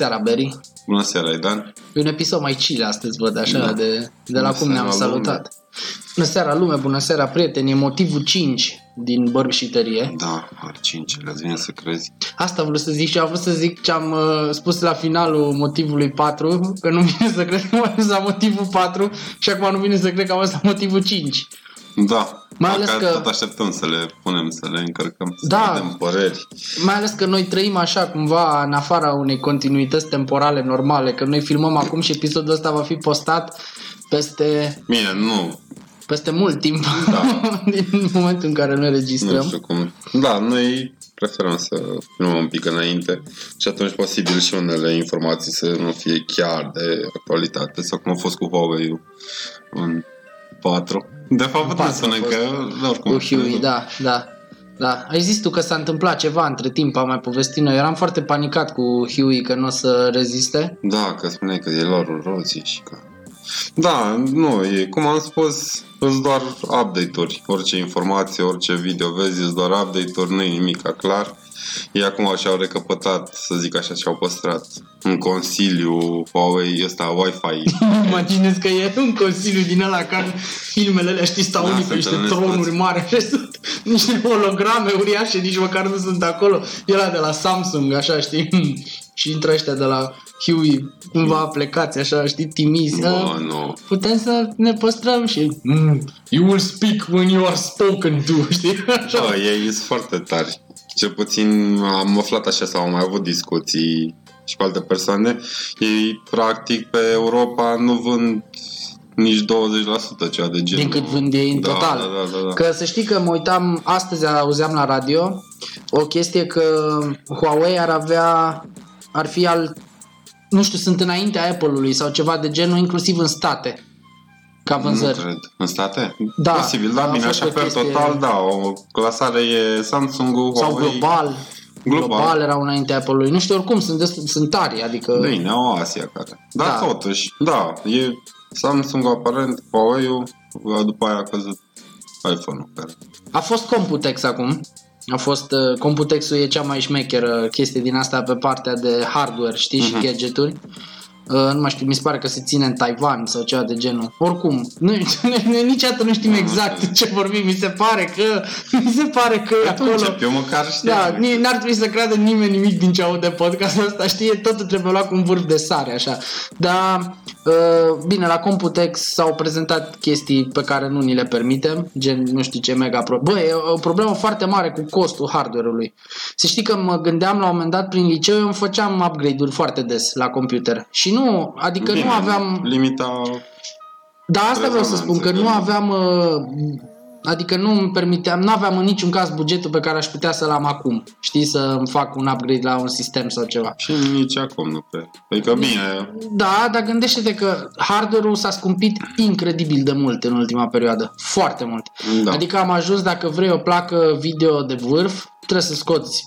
Bună seara, Beri. Bună seara, Aidan. E un episod mai chill astăzi, văd, așa, Da. de, de la Bună cum ne-am seara, salutat. Bună seara, lume, bună seara, prieteni. E motivul 5 din Bărbi și Tărie. Da, ar cincele, îți vine să crezi. Asta am vrut să zic și am vrut să zic ce am uh, spus la finalul motivului 4, că nu vine să cred că am ajuns la motivul 4 și acum nu vine să cred că am ajuns la motivul 5. Da, Mai ales Dacă că- tot așteptăm să le punem, să le încărcăm, să Da. vedem păreri. Mai ales că noi trăim așa cumva în afara unei continuități temporale normale, că noi filmăm acum și episodul ăsta va fi postat peste, Bine, nu, peste mult timp Da. din momentul în care noi nu registrăm. știu cum. Da, noi preferăm să filmăm un pic înainte și atunci posibil și unele informații să nu fie chiar de actualitate sau cum a fost cu Huawei în 4. De fapt, putem patru spune a fost. că oricum. Cu Huey, da, da. Da, ai zis tu că s-a întâmplat ceva între timp, am mai povestit noi. Eram foarte panicat cu Huey că nu o să reziste. Da, că spuneai că e lor roții și că... Da, nu, e, cum am spus, îți doar update-uri. Orice informație, orice video vezi, îți doar update-uri, nu e nimic clar. Ei acum și-au recăpătat, să zic așa, și-au păstrat un consiliu Huawei ăsta, Wi-Fi. Imaginez că e un consiliu din ăla ca în filmele alea, știi, stau Da, unii se pe niște întâlnesc tronuri toți. mari și sunt niște holograme uriașe, nici măcar nu sunt acolo. E ăla de la Samsung, așa, știi? și intră ăștia de la Huey, cumva plecați, așa, știi, timizi. Bă, Ah, nu. putem să ne păstrăm și mm, you will speak when you are spoken to, știi? Așa. Bă, ei sunt foarte tari. Cel puțin am aflat așa sau am mai avut discuții și cu alte persoane. Ei, practic, pe Europa nu vând nici 20% ceva de genul. din cât vând ei în da, total. Da, da, da, da. Că să știi că mă uitam, astăzi auzeam la radio o chestie că Huawei ar avea, ar fi al, nu știu, sunt înaintea Apple-ului sau ceva de genul, inclusiv în state, ca Nu vânzări. cred. În state? Da, Posibil, da, a bine, fost așa o pe chestie- total, da. O clasare e Samsung-ul, Sau Huawei. global. Global. Global erau înaintea Apple-ului. Nu știu, oricum, sunt, destul, sunt tari, adică... Bine, au Asia care. Dar Da. totuși, da, e Samsung aparent, Huawei-ul, după aia a căzut iPhone-ul care. A fost Computex acum. A fost, uh, Computexul e cea mai șmecheră chestie din asta pe partea de hardware, știi, și gadgeturi. Uh, nu mai știu, mi se pare că se ține în Taiwan sau ceva de genul. Oricum, nu, noi niciodată nu știm exact ce vorbim. Mi se pare că, mi se pare că e acolo. Atunci, eu măcar știam. Da, ni- n-ar trebui să creadă nimeni nimic din ce aude podcastul ăsta, știe, totul trebuie luat cu un vârf de sare, așa. Dar, uh, bine, la Computex s-au prezentat chestii pe care nu ni le permitem, gen, nu știu ce mega pro... Bă, e o problemă foarte mare cu costul hardware-ului. Să știi că mă gândeam la un moment dat prin liceu, eu îmi făceam upgrade-uri foarte des la computer. Și nu, adică Bine, nu aveam... Limita... Da, asta vreau să Rezonanță, spun, că nu da. aveam, uh, adică nu îmi permiteam, nu aveam în niciun caz bugetul pe care aș putea să-l am acum. Știi, să îmi fac un upgrade la un sistem sau ceva. Și nici acum nu cred. Adică bine, Da, dar gândește-te că hardware-ul s-a scumpit incredibil de mult în ultima perioadă. Foarte mult. da. Adică am ajuns, dacă vrei o placă video de vârf, trebuie să scoți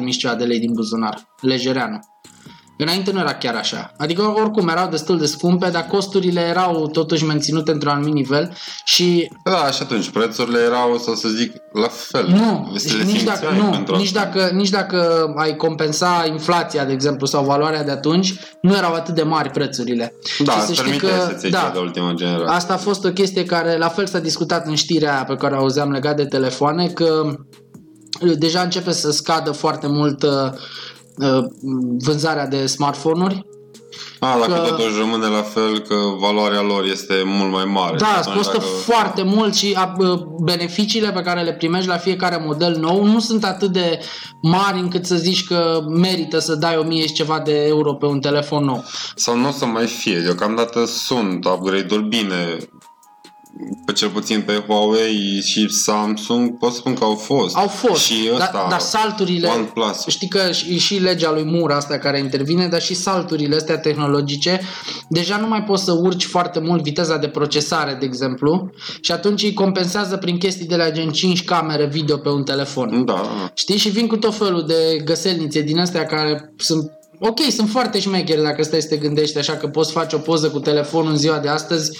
4.000 și ceva de lei din buzunar. Lejereanu. Înainte nu era chiar așa. Adică oricum erau destul de scumpe, dar costurile erau totuși menținute într-un anumit nivel și Da, și atunci prețurile erau, să să zic, la fel. nu, Să le nici simțeai dacă, nu pentru nici, asta. dacă, nici dacă ai compensa inflația, de exemplu, sau valoarea de atunci, nu erau atât de mari prețurile. Da, Și îți permiteai să-ți iei cea de ultima generație. Asta a fost o chestie care la fel s-a discutat în știrea aia pe care o auzeam legat de telefoane, că uh, deja începe să scadă foarte mult uh, uh, vânzarea de smartphone-uri. A, dacă că- totuși rămâne la fel, că valoarea lor este mult mai mare. Da, Și îți atunci costă dacă- foarte mult și a, uh, beneficiile pe care le primești la fiecare model nou nu sunt atât de mari încât să zici că merită să dai 1000 și ceva de euro pe un telefon nou. Sau nu o să mai fie. Deocamdată sunt upgrade-uri bine. Pe cel puțin pe Huawei și Samsung pot spun că au fost. Au fost, Și ăsta, dar, dar salturile... OnePlus. Știi că și, și legea lui Moore asta care intervine, dar și salturile astea tehnologice, deja nu mai poți să urci foarte mult viteza de procesare, de exemplu, și atunci îi compensează prin chestii de la gen 5 camere video pe un telefon. Da, da. Știi? Și vin cu tot felul de găselnițe din astea care sunt Ok, sunt foarte șmecheri dacă stai să te gândești așa că poți face o poză cu telefonul în ziua de astăzi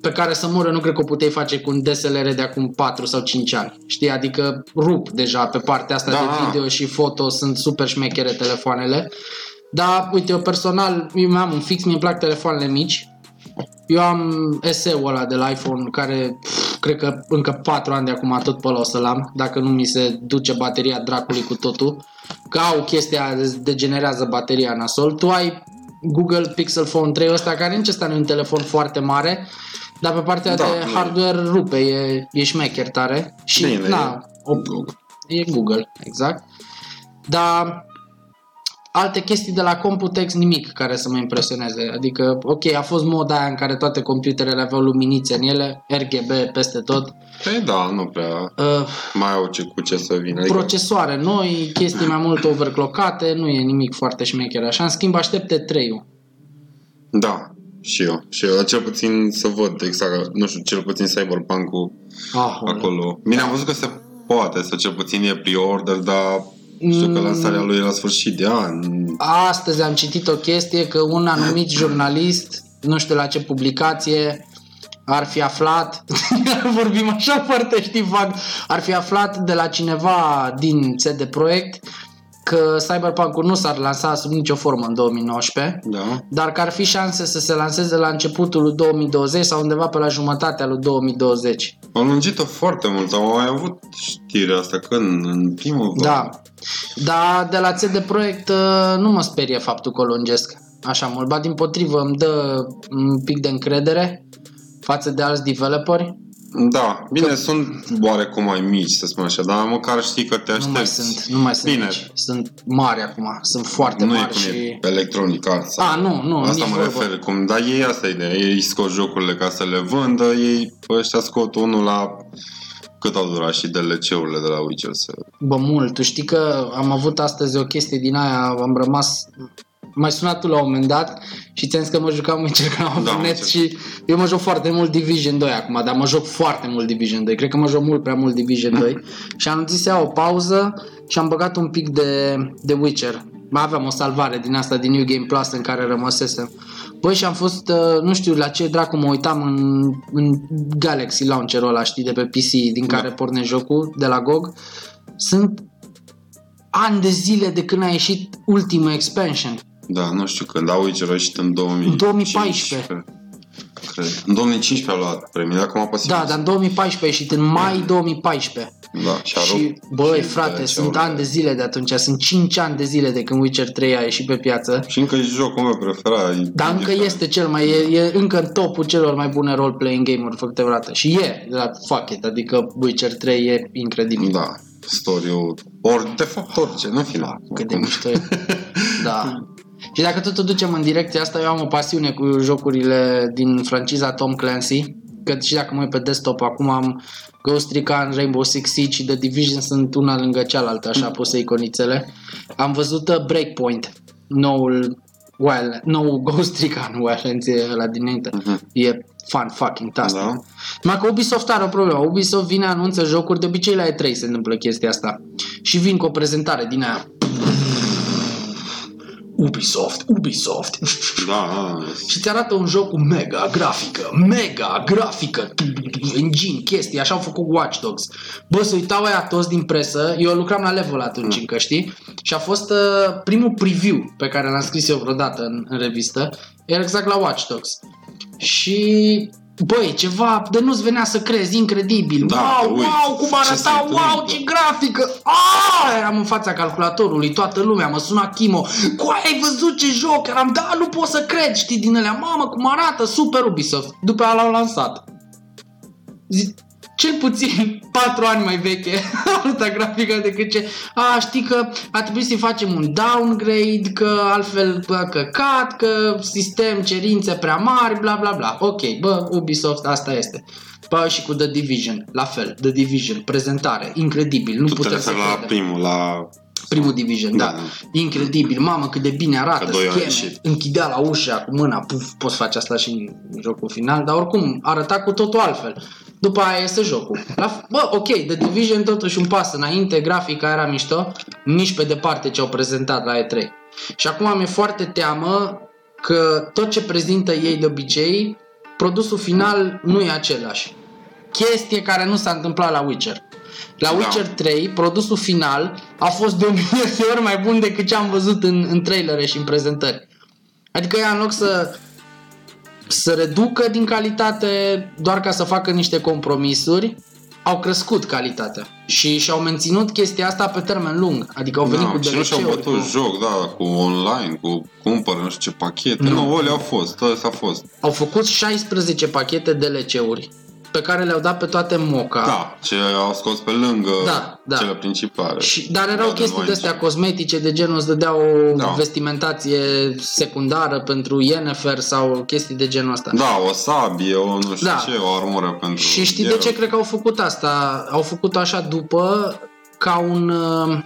pe care să mură nu cred că o puteai face cu un DSLR de acum 4 sau 5 ani. Știi? Adică rup deja pe partea asta Da. de video și foto, sunt super șmechere telefoanele. Dar, uite, eu personal, eu am un fix, mi-e plac telefoanele mici. Eu am SE-ul ăla de la iPhone care pf, cred că încă 4 ani de acum tot pe ăla o să-l am, dacă nu mi se duce bateria dracului cu totul. Că au chestia, degenerează bateria nasol. Tu ai Google Pixel Phone 3 ăsta care nici ăsta nu e un telefon foarte mare, dar pe partea Da, de nu e. hardware rupe, e, e șmecher tare. Și, Bine, na, o, Google. E Google, exact. Dar alte chestii de la Computex nimic care să mă impresioneze. Adică, ok, a fost moda aia în care toate computerele aveau luminițe în ele, RGB peste tot. Păi da, nu prea Uh, mai au ce, cu ce să vină. Adică, procesoare noi, chestii mai mult overclockate, nu e nimic foarte șmecher așa. În schimb, aștepte 3 Da, și eu. Și eu, cel puțin să văd exact, nu știu, cel puțin Cyberpunk-ul Ah, acolo. Bine, am văzut că se poate, să cel puțin e pre-order, dar știu că Mm. lansarea lui e la sfârșit de an. Astăzi am citit o chestie că un anumit jurnalist, nu știu la ce publicație, ar fi aflat, vorbim așa foarte, știi, vag, ar fi aflat de la cineva din CD Projekt că Cyberpunk-ul nu s-ar lansa sub nicio formă în 2019, Da. dar că ar fi șanse să se lanseze la începutul lui 2020 sau undeva pe la jumătatea lui 2020. Au lungit-o foarte mult, am mai avut știrea asta când, în primul Da. Dar de la CD Projekt uh, nu mă sperie faptul că o lungesc așa mult, ba din potrivă îmi dă un pic de încredere față de alți developeri. Da, bine, sunt oarecum mai mici, să spun așa, dar măcar știi că te Nu aștepți. mai sunt, nu mai sunt Bine. mici. Sunt mari acum, sunt foarte nu e mari cum și... e Electronic Arts. sau- A, nu, nu, Asta nici mă vorbă. refer, cum, dar ei asta e ideea, ei scot jocurile ca să le vândă, ei ăștia scot unul la cât au durat și DLC-urile de la Witcher să... Bă, mult. Tu știi că am avut astăzi o chestie din aia, am rămas... Mai sunat tu la un moment dat și ți-am zis că mă jucam Witcher că am Da, avut am net înțeles. și eu mă joc foarte mult Division 2 acum, dar mă joc foarte mult Division 2. Cred că mă joc mult prea mult Division 2 și am zis să iau o pauză și am băgat un pic de, de Witcher. Mai aveam o salvare din asta din New Game Plus în care rămăsesem. Băi, și am fost, uh, nu știu la ce dracu mă uitam în, în Galaxy Launcher-ul ăla, știi, de pe PC, din Da. care pornește jocul, de la GOG. Sunt ani de zile de când a ieșit ultimul expansion. Da, nu știu când, dar Witcher a ieșit în 2015. 2014. Cred. În 2015 a luat premiul, acum posibil. Da, dar în 2014 a ieșit, în mai 2014. Da, și a Și, rupt băi, și frate, DLC-urile. sunt ani de zile de atunci, sunt 5 ani de zile de când Witcher 3 a ieșit pe piață. Și încă e jocul meu preferat. e Dar încă indiferent. este cel mai, e, e încă în topul celor mai bune role-playing game-uri făcute vreodată. Și e, la fuck it, adică Witcher 3 e incredibil. Da, story-ul, ori, de fapt orice, nu final. Cât de mișto e. Da. Și dacă tot o ducem în direcția asta, eu am o pasiune cu jocurile din franciza Tom Clancy. Că și dacă mă uit pe desktop, acum am Ghost Recon, Rainbow Six Siege și The Division sunt una lângă cealaltă, așa puse iconițele. Am văzut uh, Breakpoint, noul Wild, nou Ghost Recon Wildlands e ăla dinainte. Mhm. E fun fucking tastic. Da? Numai că Ubisoft are o problemă. Ubisoft vine, anunță jocuri, de obicei la E3 se întâmplă chestia asta. Și vin cu o prezentare din aia. Ubisoft, Ubisoft. Da, da. Și îți arată un joc cu mega grafică, mega grafică, engine, chestii, așa au făcut Watch Dogs. Bă, se uitau aia toți din presă, eu lucram la level atunci încă, știi? Și a fost uh, primul preview pe care l-am scris eu vreodată în, în revistă, era exact la Watch Dogs. Și Băi, ceva de nu-ți venea să crezi, incredibil. Da, wow, uite, wow, cum ce se arăta, wow, întâmplă. ce grafică. Ah, eram în fața calculatorului, toată lumea, mă suna Chimo. Cu ai văzut ce joc? Eram, da, nu pot să cred, știi, din alea, mamă, cum arată, super Ubisoft. După aia l-au lansat. Zi, cel puțin 4 ani mai veche alta grafică decât ce a, știi că a trebuit să-i facem un downgrade că altfel bă, căcat, că sistem, cerințe prea mari, bla bla bla. Ok, bă, Ubisoft, asta este. Bă, și cu The Division, la fel, The Division, prezentare, incredibil, nu Tu te putem să referi la credem. primul, la... Primul Division, da. Da. Incredibil, mamă cât de bine arată, Că doi au scheme, ieșit. închidea la ușa cu mâna, puf, poți face asta și în jocul final, dar oricum arăta cu totul altfel. După aia iese jocul. La, bă, ok, The Division totuși un pas înainte, grafica era mișto, nici pe departe ce au prezentat la E3. Și acum mi-e foarte teamă că tot ce prezintă ei de obicei, produsul final nu e același. Chestie care nu s-a întâmplat la Witcher. La Da. Witcher 3, produsul final a fost de o mie de ori mai bun decât ce am văzut în, în trailere și în prezentări. Adică ea în loc să să reducă din calitate doar ca să facă niște compromisuri, au crescut calitatea și și-au menținut chestia asta pe termen lung. Adică au venit Da, cu și nu și-au DLC-uri, bătut cu... joc, da, cu online, cu cumpără, nu știu ce pachete. Nu, nu alea au fost, ăsta a fost. Au făcut 16 pachete DLC-uri pe care le-au dat pe toate moca. Da, ce au scos pe lângă Da, da. cele principale. Și, dar erau Blood and chestii Wine de astea și- cosmetice de genul îți dădea o Da. vestimentație secundară pentru Yennefer sau chestii de genul ăsta. Da, o sabie, o nu știu Da. ce, o armură pentru... Și știi de Geralt. ce cred că au făcut asta? Au făcut așa după ca un uh,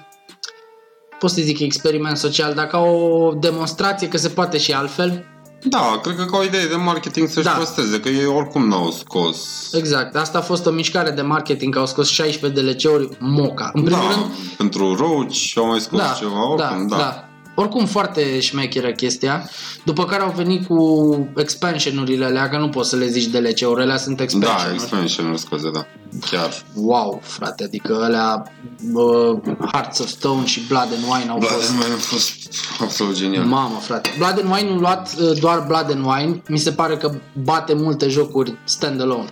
pot să zic experiment social, dar ca o demonstrație că se poate și altfel. Da, cred că ca o idee de marketing să-și Da. păstreze, că ei oricum n-au scos... Exact, asta a fost o mișcare de marketing, că au scos 16 DLC-uri moca. În primul da, rând, pentru roci au mai scos da, ceva, oricum, da. da. Oricum foarte șmecheră chestia, după care au venit cu expansionurile alea, că nu poți să le zici DLC-uri, alea sunt Da, expansion expansion scuze, da. Chiar. Wow, frate, adică alea uh, Hearts of Stone și Blood and Wine au Da, fost mai a fost absolut genial. Mamă, frate. Blood and Wine nu luat uh, doar Blood and Wine. Mi se pare că bate multe jocuri standalone.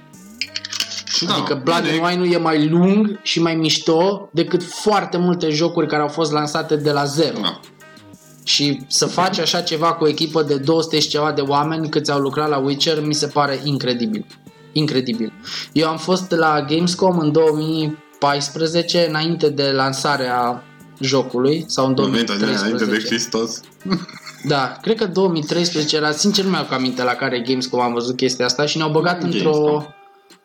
da, adică Blood bine, and Wine-ul e mai lung și mai mișto decât foarte multe jocuri care au fost lansate de la zero. Da. Și să faci așa ceva cu o echipă de 200 și ceva de oameni câți au lucrat la Witcher mi se pare incredibil. Incredibil. Eu am fost la Gamescom în 2014 înainte de lansarea jocului sau în Înainte de, 2013. înainte de Hristos. Da, cred că 2013 era, sincer nu mi-au aminte la care Gamescom am văzut chestia asta și ne-au băgat Gamescom. într-o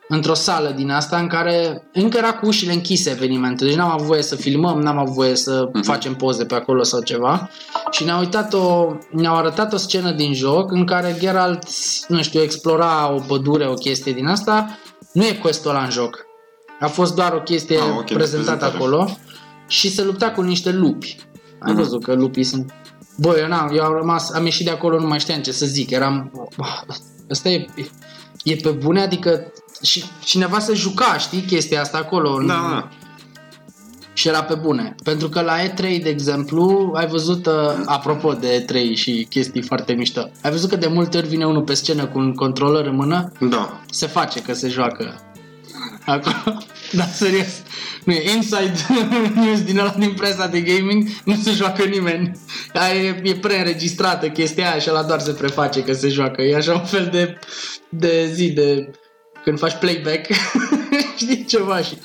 într-o sală din asta în care încă era cu ușile închise evenimentul, deci n-am avut voie să filmăm, n-am avut voie să Mhm. facem poze pe acolo sau ceva și ne-au uitat o, ne-au arătat o scenă din joc în care Geralt, nu știu, explora o pădure, o chestie din asta, nu e questul ăla în joc, a fost doar o chestie Ah, ok, de prezentată prezentare. acolo și se lupta cu niște lupi. Ai Mhm. văzut că lupii sunt... Bă, eu, n-am, eu am rămas, am ieșit de acolo, nu mai știam ce să zic, eram... Asta e, e pe bune, adică și cineva se juca, știi, chestia asta acolo. în- Da, da. Și era pe bune. Pentru că la E3, de exemplu, ai văzut, uh, apropo de E3 și chestii foarte mișto, ai văzut că de multe ori vine unul pe scenă cu un controller în mână, Da. se face că se joacă acolo. Da, serios. Nu e inside news din ăla din presa de gaming, nu se joacă nimeni. Aia e, e preînregistrată chestia aia și ăla doar se preface că se joacă. E așa un fel de, de zi de când faci playback, știi ceva și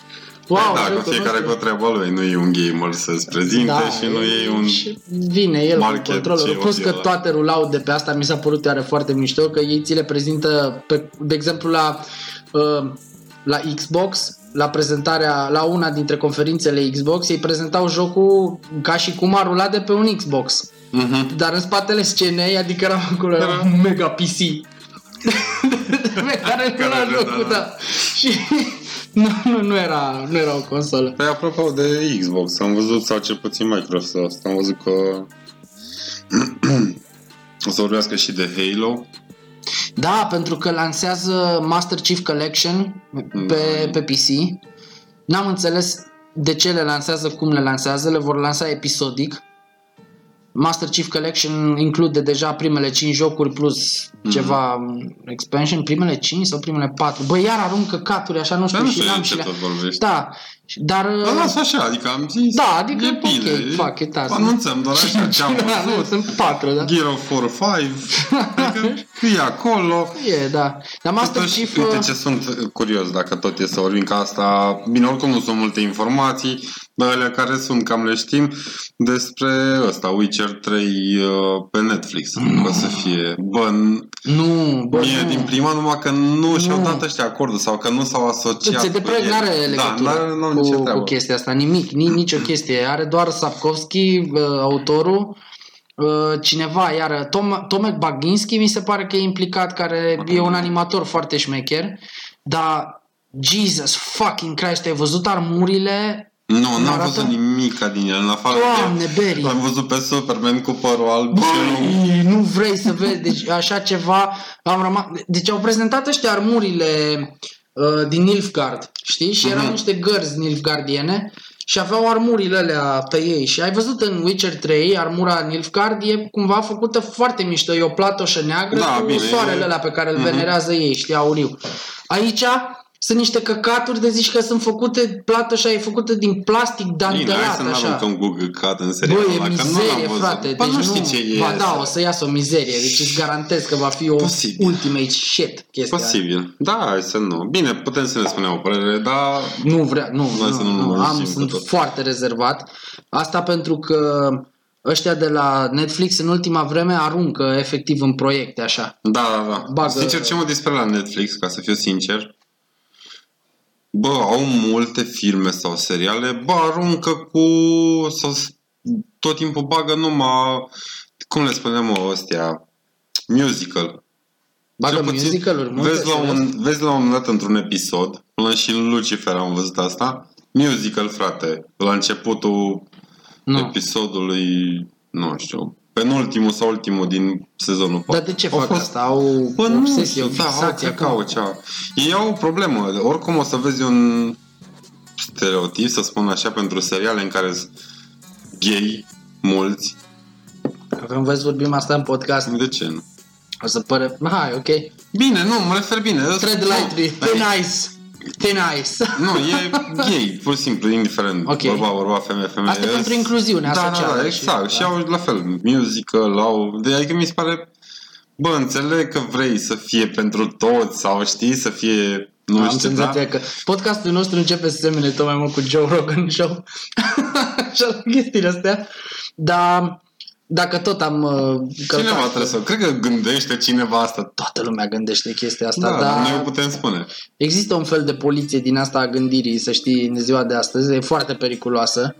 wow, da, că jocul fiecare nostru- cu treaba lui, nu e un gamer să-ți prezinte și nu e un... și vine el cu market controllerul. ce Plus că ăla. toate rulau de pe asta mi s-a părut iară foarte mișto, că ei ți le prezintă, pe, de exemplu la, uh, la Xbox, la prezentarea, la una dintre conferințele Xbox, ei prezentau jocul ca și cum a rulat de pe un Xbox. Mhm. Dar în spatele scenei, adică era acolo, era Era- un mega PC pe care nu Care era râdea, jocul, da. da. Și nu, nu, nu, era, nu era o consolă. Păi apropo de Xbox, am văzut, sau cel puțin Microsoft, am văzut că o să vorbească și de Halo. Da, pentru că lansează Master Chief Collection pe, pe PC. N-am înțeles de ce le lansează, cum le lansează, le vor lansa episodic. Master Chief Collection include deja primele 5 jocuri plus ceva expansion, primele 5 sau primele 4. Bă, iar aruncă caturi așa, nu știu, Dar nu și știu n-am de și ce le... tot vorbești. Da, dar... Dar las așa, adică am zis, Da, adică, e bine. ok, fuck it, da. Anunțăm doar așa ce am da, nu, văzut. sunt 4, da. Gear of 4, 5, adică e acolo. E, da. Dar Master Totuși, Chief... uite uh, ce sunt curios dacă tot e să vorbim ca asta. Bine, oricum nu sunt multe informații, dar alea care sunt, cam le știm, despre ăsta, Witcher 3 uh, pe Netflix. Mm. O să fie. Bă, n- Nu, bă, mie nu. din prima numai că nu și-au Nu. dat ăștia acordul sau că nu s-au asociat CD cu Projekt el. nu are Da, legătură n-are, n-au nicio cu, treabă. cu chestia asta, nimic, ni, nicio chestie. Are doar Sapkowski, uh, autorul, uh, cineva, iar Tom, Tomek Baginski mi se pare că e implicat, care e un animator foarte șmecher, dar Jesus fucking Christ, ai văzut armurile? Nu, n-am Arată- văzut nimic din el, în afară Doamne, de... Beri! L-am văzut pe Superman cu părul alb și lung. Băi, nu vrei să vezi, deci așa ceva, am rămas, deci au prezentat ăștia armurile uh, din Nilfgaard, știi? Și erau Mhm. niște gărzi nilfgaardiene și aveau armurile alea pe ei. Și ai văzut în Witcher 3, armura Nilfgaard e cumva făcută foarte mișto. E o platoșă neagră Da, cu bine, soarele e- ăla pe care îl Mhm. venerează ei, știi, auriu. Aici sunt niște căcaturi de zici că sunt făcute, platoșa e făcută din plastic Bine, hai dantelat, să nu așa. aruncăm Google Cat în serialul Bă, e ăla, că nu l-am mizerie, văzut. frate. Bă, deci nu știi ce e. Ba da, asta. o să iasă o mizerie. Deci îți garantez că va fi o Posibil. ultimate shit chestia aia. Posibil. Da, hai să nu. Bine, putem să ne spunem o părere, dar Nu vrea, nu, Hai nu, să nu nu, mă am, simt sunt tot. foarte rezervat. Asta pentru că ăștia de la Netflix în ultima vreme aruncă efectiv în proiecte așa. Da, da, da. Bagă- Sincer, ce mă disperă la Netflix, ca să fiu sincer, bă, au multe filme sau seriale, bă, aruncă cu... sau s- tot timpul bagă numai, cum le spunem mă, ăstea, musical. Bagă Cel puțin musical-uri multe, Vezi la, serios? un, vezi la un moment dat într-un episod, până și în Lucifer am văzut asta, musical, frate, la începutul Nu. episodului, nu știu, penultimul sau ultimul din sezonul 4. Dar de ce Au fac fost- asta? Au Bă, nu obsesie, știu, o da, au, fixație cred că au cea. Ei au o problemă. Oricum o să vezi un stereotip, să spun așa, pentru seriale în care sunt gay, mulți. Când vezi vorbim asta în podcast, De ce nu? o să pare... Hai, ok. Bine, nu, mă refer bine. Tread Nu, lightly, dar thin e- ice. Thin ice. Nu, e gay, pur și simplu, indiferent. Ok. Bărbat, bărbat, femeie, femeie. Asta pentru incluziune da, da, socială da, și- exact. Și, da. au la fel, musical, au... De adică mi se pare... Bă, înțeleg că vrei să fie pentru toți sau știi, să fie... Nu Am știu, da? senzația că podcastul nostru începe să semene tot mai mult cu Joe Rogan Show. Așa la chestiile astea. Dar dacă tot am uh, Cineva călcat, trebuie să... Cred că gândește cineva asta. toată lumea gândește chestia asta, Da, dar dar noi o putem spune. există un fel de poliție din asta a gândirii, să știi, în ziua de astăzi, e foarte periculoasă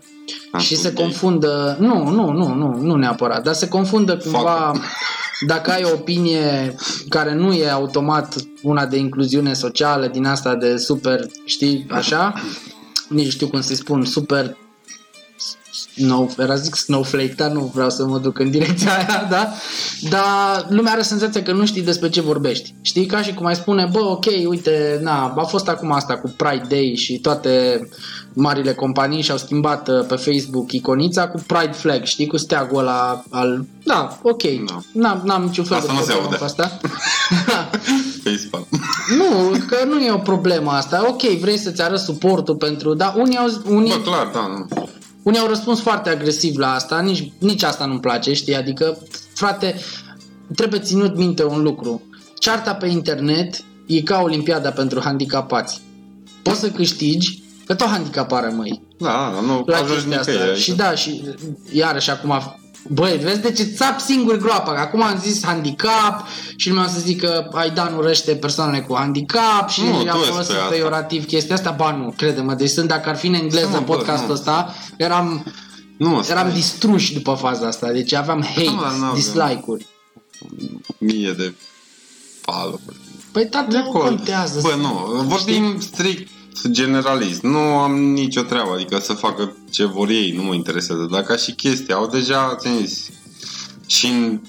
Am și spus se gay. confundă, nu, nu, nu, nu, nu neapărat, dar se confundă cumva Fuck. dacă ai o opinie care nu e automat una de incluziune socială din asta de super, știi, așa, nici știu cum să-i spun, super Snow, era zic snowflake, dar nu vreau să mă duc în direcția aia, da? Dar lumea are senzația că nu știi despre ce vorbești. Știi, ca și cum ai spune, bă, ok, uite, na, a fost acum asta cu Pride Day și toate marile companii și-au schimbat uh, pe Facebook iconița cu Pride Flag, știi, cu steagul ăla al... Da, ok, Da. n-am, n-am niciun fel Asta de nu se problemă aude. cu asta. Facebook. nu, că nu e o problemă asta. Ok, vrei să-ți arăți suportul pentru... Dar unii au, unii, Bă, clar, da, nu. Unii au răspuns foarte agresiv la asta, nici, nici asta nu-mi place, știi? Adică, frate, trebuie ținut minte un lucru. Cearta pe internet e ca Olimpiada pentru handicapați. Poți să câștigi, că tot handicapară, măi. Da, da, nu La ajungi chestia asta. nicăieri. Și da, și iarăși acum Băi, vezi de ce țap singur groapa? Că acum am zis handicap și lumea o să zică Aidan urăște persoanele cu handicap și Nu, nu, tu a ești folosit pe asta. peiorativ chestia asta. Ba nu, crede-mă, deci sunt, dacă ar fi în engleză Nu, bă, podcastul nu. ăsta, eram, Nu, stai. eram distruși după faza asta. Deci aveam hate, Da, da, da. dislike-uri. mie de follow Păi tată, nu contează. Bă, nu, vorbim strict generalist. Nu am nicio treabă, adică să facă ce vor ei, nu mă interesează. Dar ca și chestia, au deja, ți-am zis, și în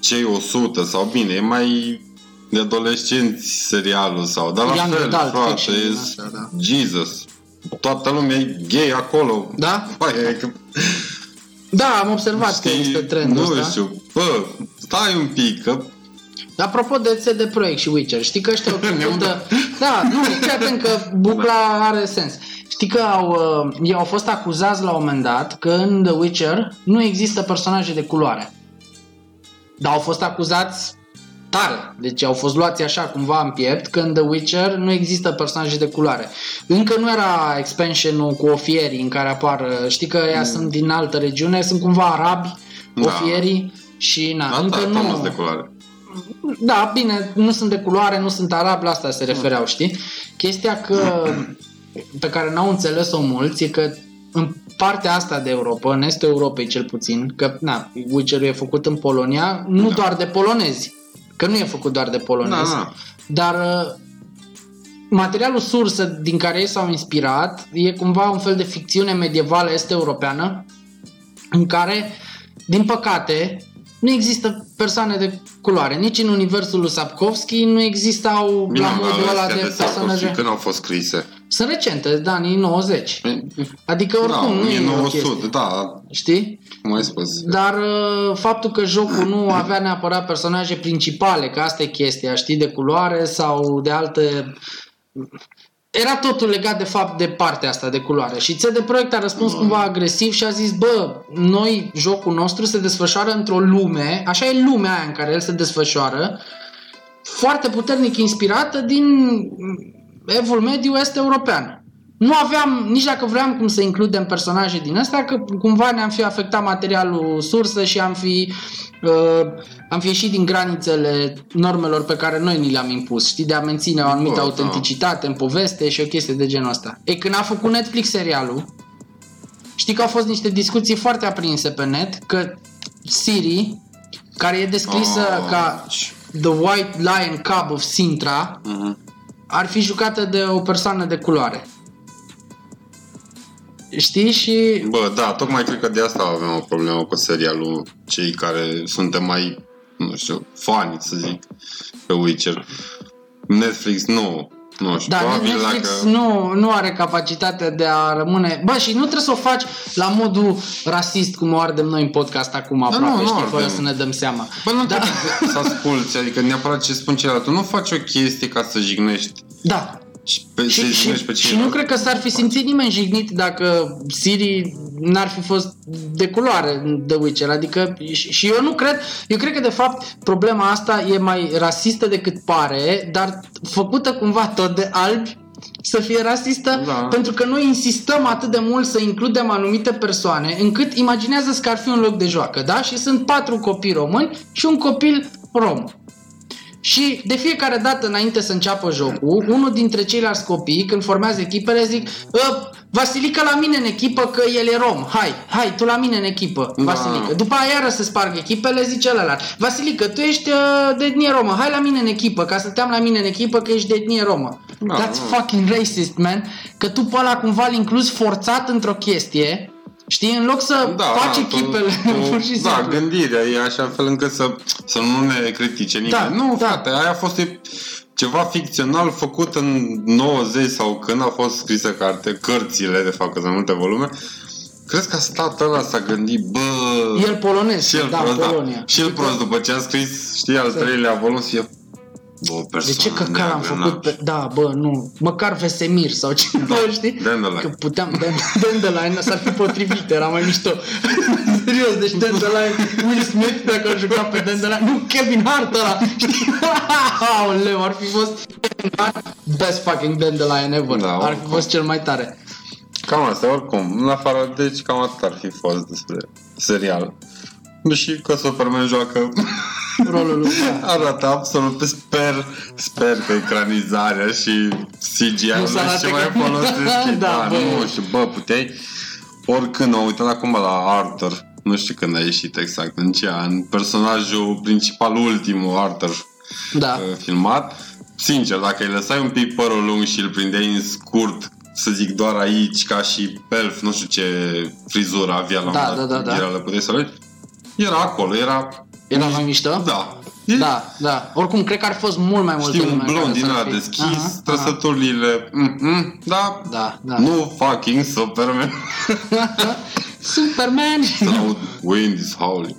cei 100 sau bine, e mai de adolescenți serialul sau, dar la Young fel, adult frate, fiction din e asta, da. Jesus. Toată lumea e gay acolo. Da? Băi, e că, Da, am observat că este trendul nu ăsta. știu, bă, stai un pic, că Apropo de CD Projekt și Witcher, știi că ăștia au confundă... Da, nu, fii atent că bucla are sens. Știi că au, uh, ei au fost acuzați la un moment dat că în The Witcher nu există personaje de culoare. Dar au fost acuzați tare. Deci au fost luați așa cumva în piept că în The Witcher nu există personaje de culoare. Încă nu era expansionul cu ofierii în care apar, uh, știi că ea sunt din altă regiune, sunt cumva arabi, Da. ofierii și na, da, încă da, nu... nu de culoare. Da, bine, nu sunt de culoare, nu sunt arab, la asta se refereau, știi? Chestia că, pe care n-au înțeles-o mulți e că în partea asta de Europa, în estul Europei cel puțin, că na, Witcher-ul e făcut în Polonia, nu Da. doar de polonezi, că nu e făcut doar de polonezi, Da, da. dar uh, materialul sursă din care ei s-au inspirat e cumva un fel de ficțiune medievală est-europeană în care, din păcate, nu există persoane de culoare. Nici în universul lui Sapkowski nu existau Bine, la modul ăla de, astea Sapkowski, personaje. Când au fost scrise? Sunt recente, de anii 90. Adică oricum da, nu e o 1900, chestie. da, Știi? cum ai spus. Dar uh, faptul că jocul nu avea neapărat personaje principale, că asta e chestia, știi, de culoare sau de alte... Era totul legat de fapt de partea asta de culoare și CD Projekt a răspuns cumva agresiv și a zis, bă, noi, jocul nostru se desfășoară într-o lume, așa e lumea aia în care el se desfășoară, foarte puternic inspirată din evul mediu est-european. Nu aveam, nici dacă vreau cum să includem personaje din astea, că cumva ne-am fi afectat materialul sursă și am fi, uh, am fi ieșit din granițele normelor pe care noi ni le-am impus, știi, de a menține o anumită Bă, da. autenticitate în poveste și o chestie de genul ăsta. E când a făcut Netflix serialul, știi că au fost niște discuții foarte aprinse pe net, că Siri, care e descrisă Ah, ca The White Lion Cub of Sintra, Mhm. ar fi jucată de o persoană de culoare. Știi? Și Bă, da, tocmai cred că de asta avem o problemă cu serialul cei care suntem mai, nu știu, fani, să zic, pe Witcher. Netflix nu, nu știu, da, probabil Netflix dacă... nu, nu are capacitatea de a rămâne... Bă, și nu trebuie să o faci la modul rasist cum o ardem noi în podcast acum aproape, nu, nu știi, fără ardem. să ne dăm seama. Bă, nu da, trebuie să asculti, adică neapărat ce spun celălalt. Tu nu faci o chestie ca să jignești da. Și, pe, Și, să și, jignești pe și cineva. nu cred că s-ar fi simțit nimeni jignit dacă Siri n-ar fi fost de culoare în The Witcher. Adică, și, și eu nu cred, eu cred că de fapt problema asta e mai rasistă decât pare, dar făcută cumva tot de albi să fie rasistă, Da. pentru că noi insistăm atât de mult să includem anumite persoane, încât imaginează că ar fi un loc de joacă, da? Și sunt patru copii români și un copil rom. Și de fiecare dată înainte să înceapă jocul, unul dintre ceilalți copii, când formează echipele, zic "Ă, Vasilica la mine în echipă că el e rom. Hai, hai, tu la mine în echipă, Da. Vasilica. După aia iară se sparg echipele, zice ăla Vasilica, tu ești uh, de etnie romă, hai la mine în echipă, ca să te am la mine în echipă că ești de etnie romă. Da, That's da. fucking racist, man. Că tu pe ăla cumva îl incluzi forțat într-o chestie Știi, în loc să Da, faci da, echipele, pur și Da, simplu. gândirea e așa fel încât să, să nu ne critique nimeni. Da, nu, da. frate, aia a fost e- ceva ficțional făcut în 90 sau când a fost scrisă carte, cărțile, de fapt, că sunt multe volume. Crezi că a stat ăla s-a gândit, bă... El polonez, și el da, prost, Polonia. da. Și el prost, după ce a scris, știi, al treilea volum, să fie... Bă, o De persoană ce căcar am neagră, făcut n-am pe... Da, bă, nu. Măcar Vesemir sau ceva, știi? Dandelion. Că puteam... Dan- Dandelion s-ar fi potrivit, era mai mișto. Serios, deci Dandelion, Will Smith, dacă ar juca pe Dandelion... Nu, Kevin Hart ăla, știi? Aoleu, ar fi fost... Best fucking Dandelion ever. Da, ar fi oricum. fost cel mai tare. Cam asta, oricum. În afară, deci cam atât ar fi fost despre serial. Și că Superman joacă Rolul lui... Da. arată absolut, sper, sper că ecranizarea și CGI-ul Nu să nu arate ce mai ca- folosesc. Da, da, bă. nu știu, bă, puteai oricând, am uitat acum la Arthur, nu știu când a ieșit exact, în ce an, personajul principal, ultimul Arthur da. uh, filmat. Sincer, dacă îi lăsai un pic părul lung și îl prindeai în scurt, să zic doar aici, ca și pelf, nu știu ce frizură avea la un Da, moment dat, da, da, da. Era, le puteai să vezi, era acolo, era... Era mai mișto? Da. E, Da, da. Oricum, cred că ar fi fost mult mai multe Știi, un lume care blond din să-l ăla fi- deschis, Aha, aha. trăsăturile, mm-mm, da, Da, da. nu fucking Superman. Superman! Sau wind is howling.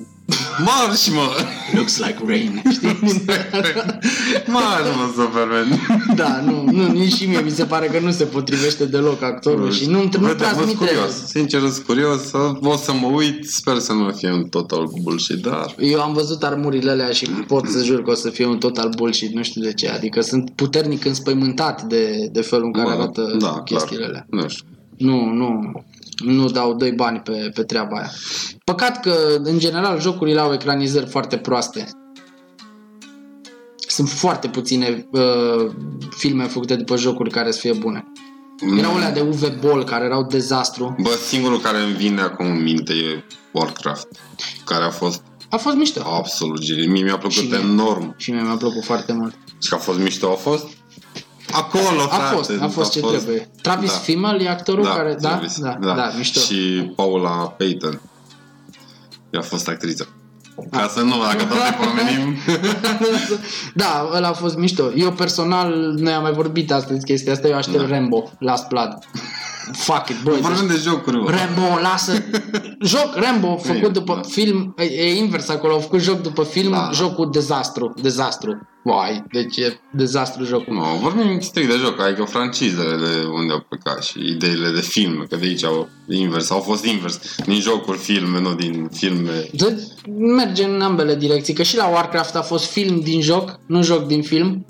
Marș, mă! Looks like rain, știi? Marș, mă, Superman! da, nu, nu, nici și mie mi se pare că nu se potrivește deloc actorul și nu, nu Uite, sunt transmite... curios, sincer, sunt curios, o să mă uit, sper să nu fie un total bullshit, dar... Eu am văzut armurile alea și pot să jur că o să fie un total bullshit, nu știu de ce. Adică sunt puternic înspăimântat de, de felul în care Bă, arată da, chestiile clar. alea. Nu știu. Nu, nu, nu dau doi bani pe, pe treaba aia. Păcat că, în general, jocurile au ecranizări foarte proaste. Sunt foarte puține uh, filme făcute după jocuri care să fie bune. Erau alea de UV Ball care erau dezastru. Bă, singurul care îmi vine acum în minte e Warcraft, care a fost A fost mișto. absolut genial. Mie mi-a plăcut Și mie. enorm. Și mie mi-a plăcut foarte mult. Și că a fost mișto, a fost acolo, A frate. fost, a fost ce trebuie. Travis da. Fimmel e actorul care... Da, Travis, da, da, da, mișto. Și Paula Payton. Ea a fost actriță. Ca să nu, dacă tot ne pomenim. da, ăla a fost mișto. Eu personal, noi am mai vorbit astăzi chestia asta, eu aștept da. Rambo, Last Blood. Fuck it, băi. Vorbim deci- de jocuri, bă. Rambo, lasă. Joc, Rambo, făcut Bine, după da. film, e, e invers acolo, au făcut joc după film, Da. jocul dezastru, dezastru. Vai, deci e dezastru jocul. Nu, vorbim strict de joc, adică francizele de unde au plecat și ideile de filme, că de aici au invers, au fost invers, din jocuri filme, nu din filme. Deci, merge în ambele direcții, că și la Warcraft a fost film din joc, nu joc din film.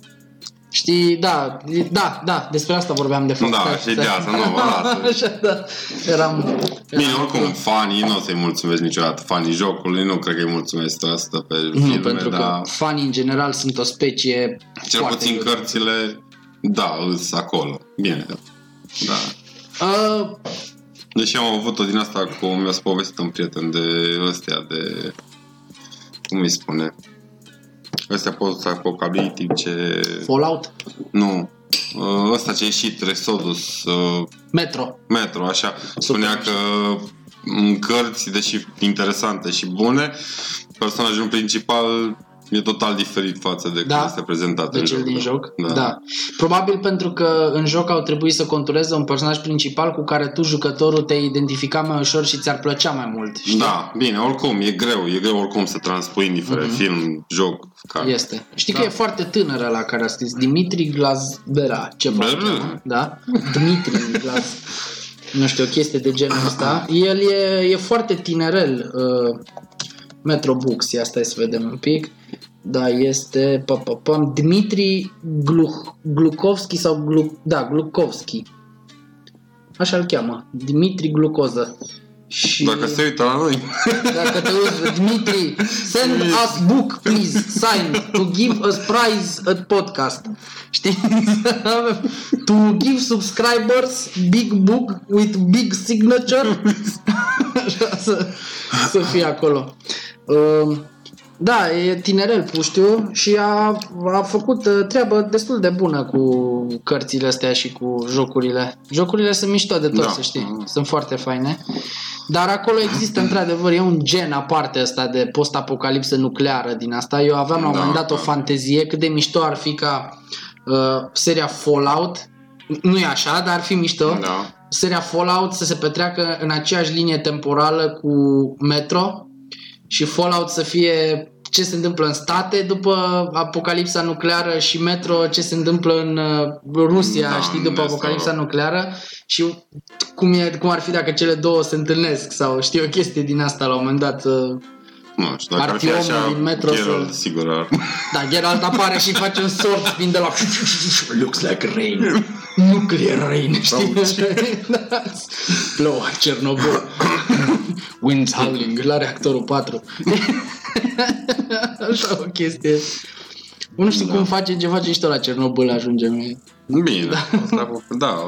Știi, da, da, da, despre asta vorbeam de fapt. Da, Stai, și stai. de asta, nu, mă lasă. Așa, da. Eram... Bine, oricum, fanii nu o să-i mulțumesc niciodată, fanii jocului, nu cred că îi mulțumesc asta pe Nu, filme, pentru că dar fanii în general sunt o specie cel foarte puțin dură. cărțile, da, îs acolo. Bine, da. Uh, Deși am avut-o din asta cu, mi-a povestit un prieten de ăstea, de, cum îi spune, ăstea post-apocaliptice, Fallout, nu, ă, ăsta ce a ieșit, Resodus, ă, Metro. Metro, așa, spunea că în cărți, deși interesante și bune, personajul principal e total diferit față de Da? cum este prezentat De în cel joc. din joc? Da. da. Probabil pentru că în joc au trebuit să contureze un personaj principal cu care tu, jucătorul, te identifica mai ușor și ți-ar plăcea mai mult. Știi? Da, bine, oricum, e greu, e greu oricum să transpui indiferent Mhm. film, joc, carte. Este. Știi Da. că e foarte tânăr la care a scris Dimitri Glazbera, ceva. Bera. cheamă, Da? Dimitri Glaz... Nu știu, o chestie de genul ăsta. El e, e foarte tinerel. Uh, Metro Books, ia stai să vedem un pic. Da, este pa, pa, pam, Dmitri Gluh, Glukovski sau Glu, da, Glukovski. Așa îl cheamă. Dimitri Glucoză. Și Dacă se uită la noi, dacă te uiți, Dimitri, send us book, please, sign, to give us prize at podcast. Știi? to give subscribers big book with big signature. Așa să, să fie acolo. Um, da, e tinerel puștiu și a, a făcut uh, treabă destul de bună cu cărțile astea și cu jocurile. Jocurile sunt mișto de tot, Da. să știi. Sunt foarte faine. Dar acolo există într-adevăr, e un gen aparte ăsta de post-apocalipsă nucleară din asta. Eu aveam la un Da, moment dat o da. fantezie cât de mișto ar fi ca uh, seria Fallout. Nu e așa, dar ar fi mișto da. seria Fallout să se petreacă în aceeași linie temporală cu Metro și Fallout să fie ce se întâmplă în state după apocalipsa nucleară și Metro ce se întâmplă în uh, Rusia, Da, știi, în după estul apocalipsa Europei. nucleară și cum, e, cum ar fi dacă cele două se întâlnesc sau știi o chestie din asta la un moment dat. uh, Nu știu, dacă ar fi Artiomul așa, din Metro Geralt, să- sigur ar... Da, Geralt apare și face un sort vin de la Looks like rain Nuclear rain Știi? Da. Plouă Cernobâl Winds howling La reactorul 4 Așa o chestie nu știu Da. cum face ce face și tot la Cernobâl ajungem. Bine, asta, da,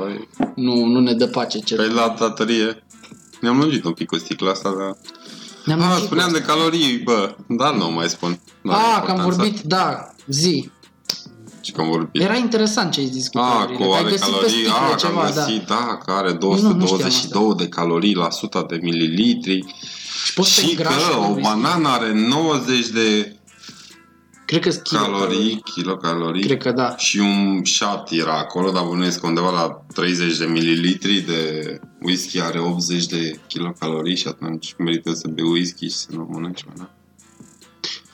Nu, nu ne dă pace pe Cernobâl. la datorie ne-am lungit un pic cu sticla asta, dar... Ne-am Ah, auzit spuneam cu de calorii, bă, dar nu mai spun. Nu are Ah, că am importanță. vorbit, da, zi. Și că am vorbit. Era interesant ce ai zis cu Ah, calorile. cu Ai are găsit pe calorii, sticlă ah, că ceva, am da. găsit, da, că are nu 222 de calorii la 100 de mililitri Și poți să și că îngrași o whisky. banană are 90 de Cred că calorii, kilocalorii Cred că da. și un shot era acolo, dar bănuiesc că undeva la 30 de mililitri de whisky are 80 de kilocalorii și atunci merită să bei whisky și să nu mănânci banană.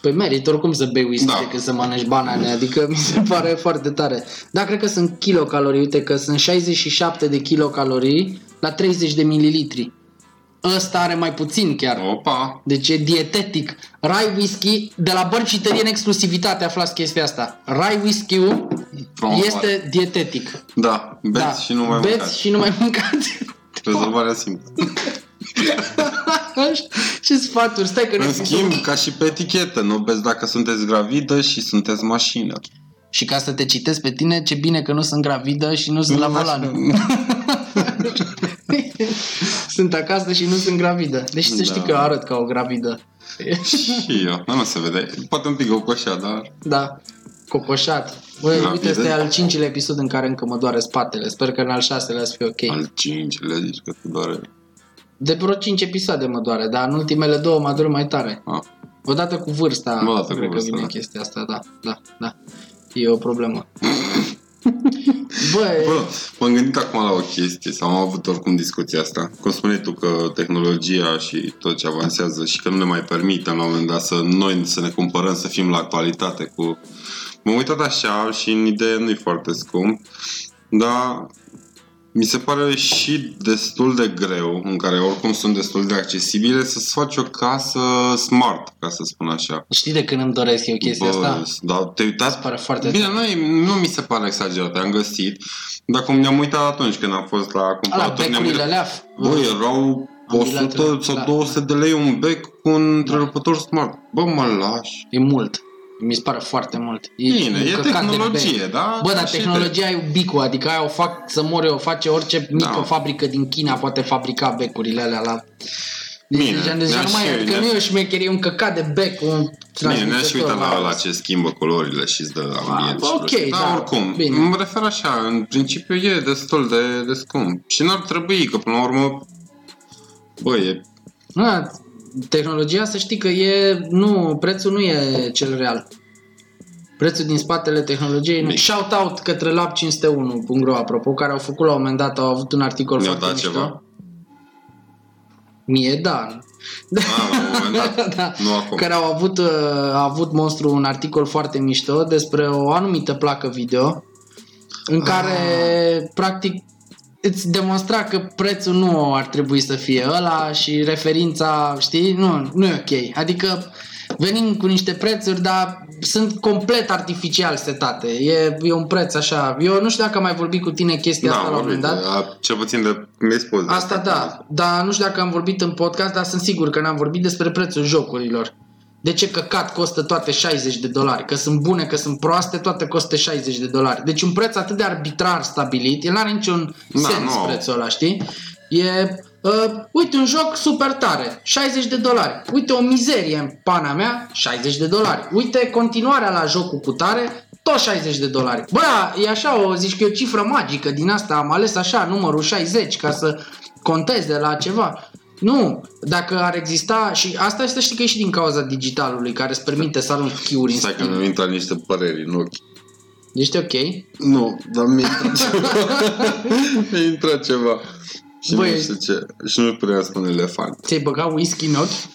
Păi merit oricum să bei whisky Da. decât să mănânci banane, adică mi se pare foarte tare. Da, cred că sunt kilocalorii, uite că sunt 67 de kilocalorii la 30 de mililitri. Ăsta are mai puțin chiar. Opa! Deci e dietetic. Rai whisky, de la bărcitărie în exclusivitate aflați chestia asta. Rai whisky-ul Promovare. este dietetic. Da, beți da. și nu mai Beți mâncați. și nu mai mâncați. Rezolvarea simplă. Ce sfaturi? Stai că ne În schimb, ca și pe etichetă, nu beți dacă sunteți gravidă și sunteți mașină. Și ca să te citesc pe tine, ce bine că nu sunt gravidă și nu sunt la volan. sunt acasă și nu sunt gravidă. Deci să Da. știi că eu arăt ca o gravidă. și eu, nu, nu se vede. Poate un pic ocoșea, dar... Da, cocoșat. Băi, Gravidă? uite, este al cincilea episod în care încă mă doare spatele. Sper că în al șaselea să fie ok. Al cincilea zici că te doare. De vreo cinci episoade mă doare, dar în ultimele două mă doare mai tare. Ah. Odată cu vârsta, Odată cu cred vârsta, că vine da. chestia asta, da, da, da. E o problemă. Bă, Bă, m-am gândit acum la o chestie, sau am avut oricum discuția asta. Cum spuneai tu că tehnologia și tot ce avansează și că nu ne mai permite la un moment dat să noi să ne cumpărăm, să fim la actualitate cu... M-am uitat așa și în idee nu-i foarte scump, dar mi se pare și destul de greu, în care oricum sunt destul de accesibile, să-ți faci o casă smart, ca să spun așa. știi de când îmi doresc eu chestia asta? da, te uitați Îți pare foarte Bine, tare. nu, e- nu mi se pare exagerat, am găsit, dar cum ne-am uitat atunci când am fost la Ala, cumpărături, ne-am becurile uitat, alea. bă, erau Am 100 bilat- sau da. 200 de lei un bec cu un întrerupător smart. Bă, mă lași. E mult. Mi se pare foarte mult. E Bine, un e căcat de tehnologie, bec. da? Bă, dar Și tehnologia e ubicu, adică aia o fac să mori, o face orice mică Da. fabrică din China poate fabrica becurile alea la... Deci, Bine, deja, deja ne-aș nu mai e, fi- că ne-aș- nu e o șmecherie, e un căcat de bec, un Bine, ne-aș transmisător uita la la- la ce schimbă culorile și îți dă ambient. Ah, și ok, tot. Dar da, oricum, bine. mă refer așa, în principiu e destul de, de scump. Și n-ar trebui, că până la urmă, bă, e Da, tehnologia să știi că e, nu, prețul nu e cel real. Prețul din spatele tehnologiei nu. Mic. Shout out către lab501.ro apropo, care au făcut la un moment dat, au avut un articol Ne-au foarte dat mișto. ceva? Mie, da. a, la un moment dat, da. nu acum. Care au avut, uh, a avut monstru un articol foarte mișto despre o anumită placă video în care practic îți demonstra că prețul nu ar trebui să fie ăla și referința, știi, nu, nu e ok. Adică venim cu niște prețuri, dar sunt complet artificial setate. E, e un preț așa. Eu nu știu dacă am mai vorbit cu tine chestia Da, asta la un vorbim moment de, dat. a, cel puțin de mi-ai spus. de Asta da, dar nu știu dacă am vorbit în podcast, dar sunt sigur că n-am vorbit despre prețul jocurilor. De ce căcat costă toate 60 de dolari? Că sunt bune, că sunt proaste, toate costă 60 de dolari. Deci un preț atât de arbitrar stabilit, el n-are niciun Da, sens nu. prețul ăla, știi? E, uh, uite, un joc super tare, 60 de dolari. Uite, o mizerie în pana mea, 60 de dolari. Uite, continuarea la jocul cu tare, tot 60 de dolari. Bă, e așa, o zici că e o cifră magică din asta, am ales așa numărul 60 ca să conteze la ceva. Nu, dacă ar exista și asta să știi că e și din cauza digitalului care îți permite să arunci chiuri în Stai că Steam. mi-au intrat niște păreri în ochi. Ești ok? Nu, dar mi-a intrat ceva. mi-a intrat ceva. Și Băi. nu știu ce. Și nu puteam spune elefant. Ți-ai băgat whisky în ochi?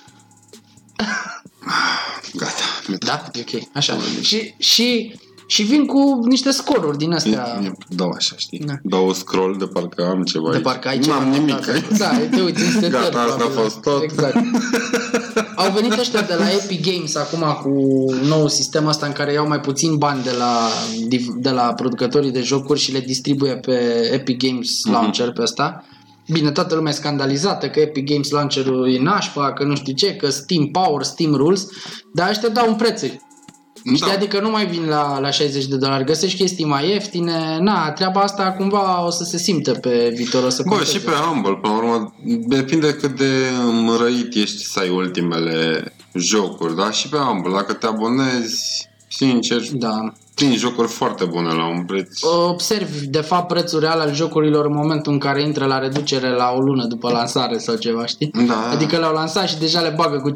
Gata. mi-a Da? E ok. Așa. Și, și, și vin cu niște scoruri din astea. Mi- mi- Dau așa, știi? Da. Dau scroll de parcă am ceva De aici. parcă ai N-am ceva nimic notat. aici. Da, te uiți în setări, Gata, asta a probabil. fost tot. Exact. Au venit ăștia de la Epic Games acum cu nou sistem ăsta în care iau mai puțin bani de la, de la producătorii de jocuri și le distribuie pe Epic Games Mhm. Launcher pe ăsta. Bine, toată lumea e scandalizată că Epic Games Launcher-ul e nașpa, că nu știu ce, că Steam Power, Steam Rules, dar ăștia dau un prețuri. Știi, Da. adică nu mai vin la, la 60 de dolari, găsești chestii mai ieftine, na, treaba asta cumva o să se simtă pe viitor, o să Bă, conteze. și pe Humble, până la urmă, depinde cât de mărăit ești să ai ultimele jocuri, da? Și pe Humble, dacă te abonezi, sincer, Da. Prin jocuri foarte bune la un preț. Observi, de fapt, prețul real al jocurilor în momentul în care intră la reducere la o lună după lansare sau ceva, știi? Da. Adică le-au lansat și deja le bagă cu 50%.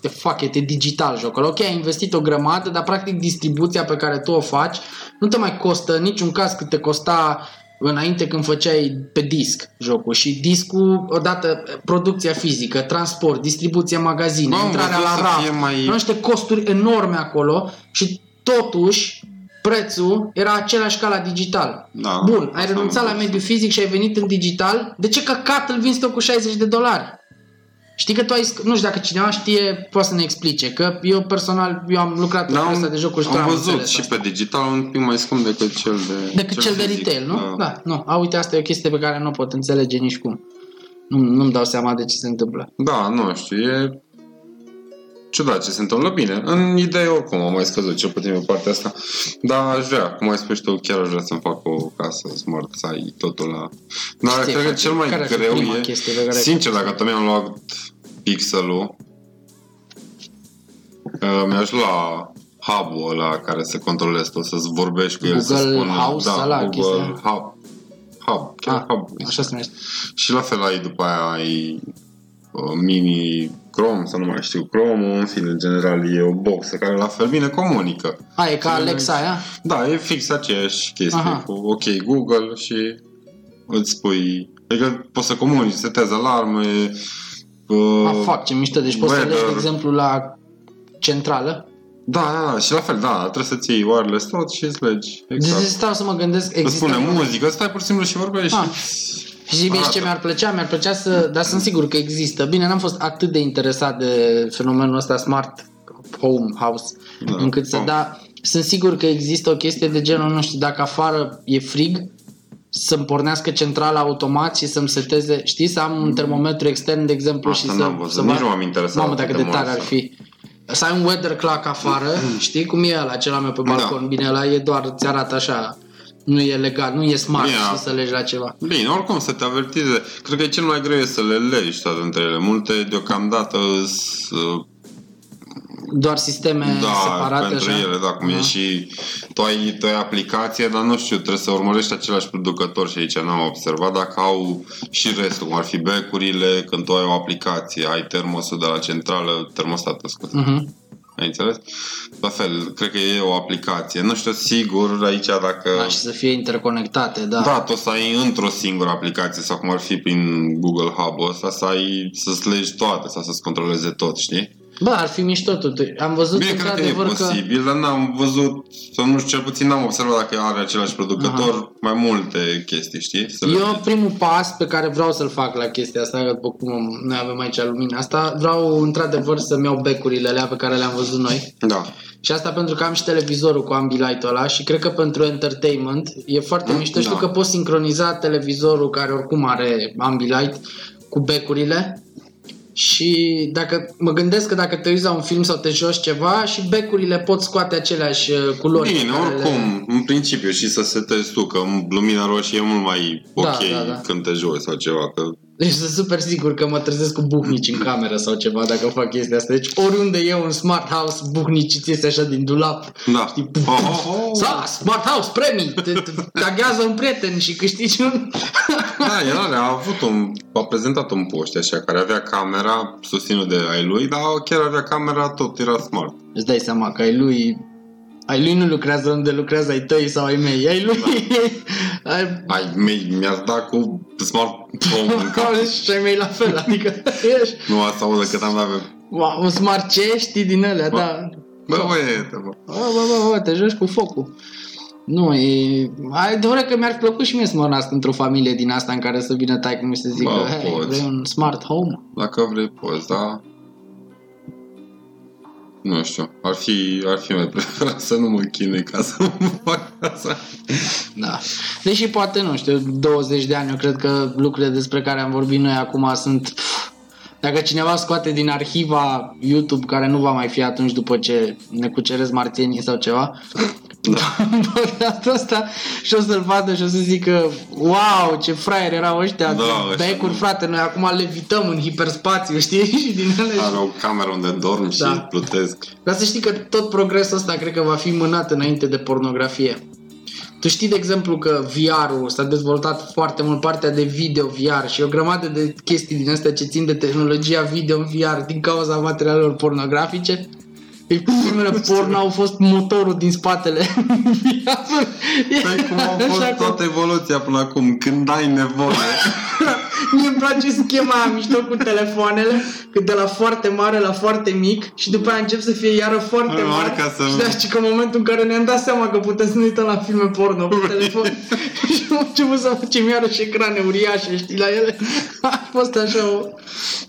Te fuck it, e digital jocul. Ok, ai investit o grămadă, dar practic distribuția pe care tu o faci nu te mai costă în niciun caz cât te costa înainte când făceai pe disc jocul și discul, odată producția fizică, transport, distribuția magazine, Bă, am intrarea văzut la să raft, fie mai- erau niște costuri enorme acolo și totuși prețul era același ca la digital. Da, Bun, ai asta renunțat am la văzut. mediul fizic și ai venit în digital, de ce căcat îl vinzi tu cu 60 de dolari? Știi că tu ai, sc- nu știu dacă cineva știe, poate să ne explice, că eu personal, eu am lucrat pe Da, asta am, de jocuri și am am văzut înțeles și asta. pe digital un pic mai scump decât cel de Decât cel de fizic. retail, nu? Da. Nu. A, uite, asta e o chestie pe care nu o pot înțelege nici cum. Nu, nu-mi dau seama de ce se întâmplă. Da, nu știu, e ciudat ce se întâmplă. Bine, în idee oricum am mai scăzut, cel puțin pe partea asta. Dar aș vrea, cum ai spus tu, chiar aș vrea să-mi fac o casă smart, să ai totul la... Dar Ce cred că faci? cel mai Care ar fi greu prima e, chestie pe care ai sincer, făcut? dacă tot mi-am luat pixelul, uh, mi-aș lua hub-ul ăla care se controlează tot, să-ți vorbești cu el, să Google spună... House da, ăla, Google chestia? Hub. Hub, chiar Ah, hub. așa se numește. Și la fel ai după aia ai uh, mini Chrome, sau nu mai știu, Chrome, în fine, în general e o boxă care la fel bine comunică. A, e ca Alexa aia? Da, e fix aceeași chestie Aha. cu OK Google și îți spui, adică poți să comunici, setezi alarme, uh, A, fac, ce mișto. Deci poți să weather. legi, de exemplu, la centrală. Da, da, da, și la fel, da, trebuie să-ți iei wireless tot și îți legi. Deci Exact. stau să mă gândesc, Îți există... spune muzică, stai pur și simplu și vorbești. Ah. Și zic, bine, Arată. ce mi-ar plăcea? Mi-ar plăcea să... Dar sunt sigur că există. Bine, n-am fost atât de interesat de fenomenul ăsta smart home house, Da, încât să... home. Da, sunt sigur că există o chestie de genul, nu știu, dacă afară e frig, să-mi pornească centrala automat și să-mi seteze, știi, să am un termometru extern, de exemplu, Asta și să, n-am văzut. să Nici fac- nu m-am interesat Mamă, atât dacă de de mult tare ar să- fi. Să ai un weather clock afară, știi cum e ăla, acela meu pe balcon, Da. bine, ăla e doar, ți arată așa, nu e legal, nu e smart Bine, și să legi la ceva. Bine, oricum să te avertizeze. Cred că e cel mai greu e să le legi toate între ele. Multe deocamdată sunt uh, Doar sisteme da, separate pentru așa? ele, da, cum e Aha. și tu ai, tu ai aplicație, dar nu știu, trebuie să urmărești același producător și aici n-am observat dacă au și restul, cum ar fi becurile, când tu ai o aplicație, ai termosul de la centrală, termostatul, scuze. Mhm. Ai înțeles? La fel, cred că e o aplicație. Nu știu sigur aici dacă... Da, și să fie interconectate, da. Da, tu o să ai într-o singură aplicație sau cum ar fi prin Google Hub-ul ăsta să ai, să-ți legi toate sau să-ți controleze tot, știi? Bă, ar fi mișto totuși. Am văzut Bine, cred că e într-adevăr că... posibil, dar n-am văzut, sau nu știu, cel puțin n-am observat dacă are același producător mai multe chestii, știi? Să le Eu vezi. primul pas pe care vreau să-l fac la chestia asta, după cum noi avem aici lumina asta, vreau într-adevăr să-mi iau becurile alea pe care le-am văzut noi. Da. Și asta pentru că am și televizorul cu Ambilight-ul ăla și cred că pentru entertainment e foarte Mm, mișto. Știu da. că poți sincroniza televizorul care oricum are Ambilight cu becurile și dacă mă gândesc că dacă te uiți la un film sau te joci ceva și becurile pot scoate aceleași uh, culori. Bine, pe care oricum, în principiu și să setezi tu, că lumina roșie e mult mai ok Da, da, da. când te joci sau ceva, că Deci sunt super sigur că mă trezesc cu buhnici în cameră sau ceva dacă fac chestia asta. Deci oriunde e un smart house, buhnici ți iese așa din dulap. Da. Știi? Oh, oh, oh. Sa, smart house, premii! Te, te taghează un prieten și câștigi un... Da, el are, a avut un, a prezentat un post așa, care avea camera susținut de ai lui, dar chiar avea camera, tot era smart. Îți dai seama că ai lui... Ai lui nu lucrează unde lucrează ai tăi sau ai mei. Ai lui... ai... Ai mei, mi-ar da cu smart home în cap. și ai mei la fel, adică ești Nu asta auză cât am dat pe... wow, un smart ce știi din alea, Bă. da. Bă, băiete, bă. Bă, bă, bă, bă, te joci cu focul. Nu, e... Adevărat că mi-ar fi plăcut și mie să mă nasc într-o familie din asta în care să vină taică mi să zică, Bă, hei, poți. vrei un smart home? Dacă vrei, poți, da? Nu știu, ar fi, ar fi mai preferat să nu mă chinui ca să mă fac asta. Da. Deși poate, nu știu, 20 de ani, eu cred că lucrurile despre care am vorbit noi acum sunt... pf, Dacă cineva scoate din arhiva YouTube, care nu va mai fi atunci după ce ne cuceresc marțienii sau ceva, da. podcastul ăsta și o să-l vadă și o să zică wow, ce fraier erau ăștia Da, da, ăștia, becuri, da. frate, noi acum levităm în hiperspațiu, știi? și din ele Are o cameră unde dorm și Da. plutesc. Dar să știi că tot progresul ăsta cred că va fi mânat înainte de pornografie. Tu știi, de exemplu, că VR-ul s-a dezvoltat foarte mult partea de video VR și o grămadă de chestii din astea ce țin de tehnologia video în VR din cauza materialelor pornografice? Deci primele porno au fost motorul din spatele VR-ului. Păi cum a fost Așa că- toată evoluția până acum, când ai nevoie. Mie îmi place schema aia mișto cu telefoanele, că de la foarte mare la foarte mic și după aia încep să fie iară foarte Mă, mare. ca să- Și da, știi că în momentul în care ne-am dat seama că putem să ne uităm la filme porno pe telefon și am început să facem iarăși ecrane uriașe, știi, la ele. A fost așa o...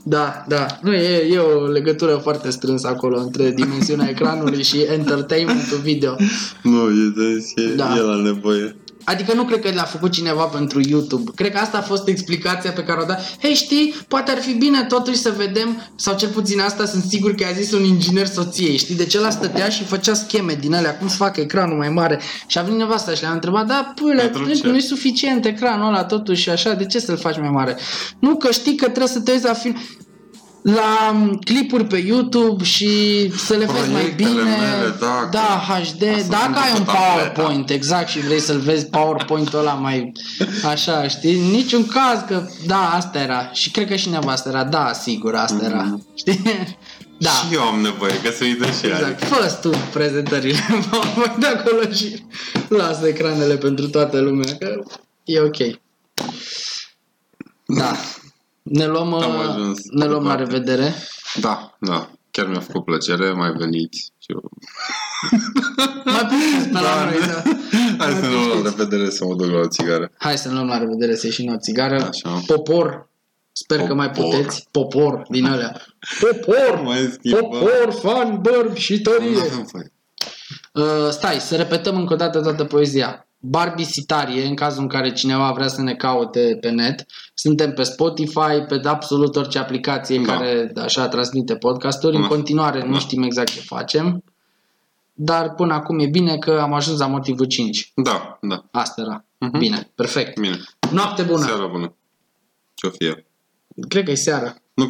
Da, da. Nu, e, e o legătură foarte strânsă acolo între dimensiunea ecranului și entertainmentul video. nu, e, de, e, Da. el are nevoie. Adică nu cred că l-a făcut cineva pentru YouTube. Cred că asta a fost explicația pe care o da. Hei, știi, poate ar fi bine totuși să vedem, sau cel puțin asta sunt sigur că i-a zis un inginer soției, știi? De ce ăla stătea și făcea scheme din alea, cum să facă ecranul mai mare. Și a venit nevasta și le-a întrebat, da, pâle, Pentru ce? nu e suficient ecranul ăla totuși și așa, de ce să-l faci mai mare? Nu, că știi că trebuie să te uiți la film. La um, clipuri pe YouTube și să le vezi mai Proiectele bine. mele, da, da că HD. asta Dacă sunt ai un pe tabletă. PowerPoint, exact, și vrei să-l vezi PowerPoint-ul ăla mai așa, știi? În niciun caz că, da, asta era. Și cred că și nevastă era, da, sigur, asta era. Știi? Da. Și eu am nevoie, că se uită și ea. Exact. Fă tu prezentările PowerPoint de acolo și lasă ecranele pentru toată lumea, că e ok. Da. Ne luăm, Am uh, ajuns ne luăm la departe. revedere. Da, da. Chiar mi-a făcut plăcere, mai veniți. Și eu... Mai puțin pe la noi, da. Hai să ne luăm la revedere să mă duc la o țigară. Hai să ne luăm la revedere, să ieșim o țigară. Așa. Popor. Sper că mai Popor. puteți. Popor din alea. Popor! Mai schimbăm. Popor, fan, bărbi și Nu tărie. avem voie. Uh, stai, să repetăm încă o dată toată poezia. Barbie Sitarie, în cazul în care cineva vrea să ne caute pe net. Suntem pe Spotify, pe absolut orice aplicație Da. care așa transmite podcasturi. În Da. continuare nu Da. știm exact ce facem. Dar până acum e bine că am ajuns la motivul 5. Da, da. Asta era. Mhm. Bine, perfect. Bine. Noapte bună! Seara bună. Ce-o fie. Cred că e seara. Nu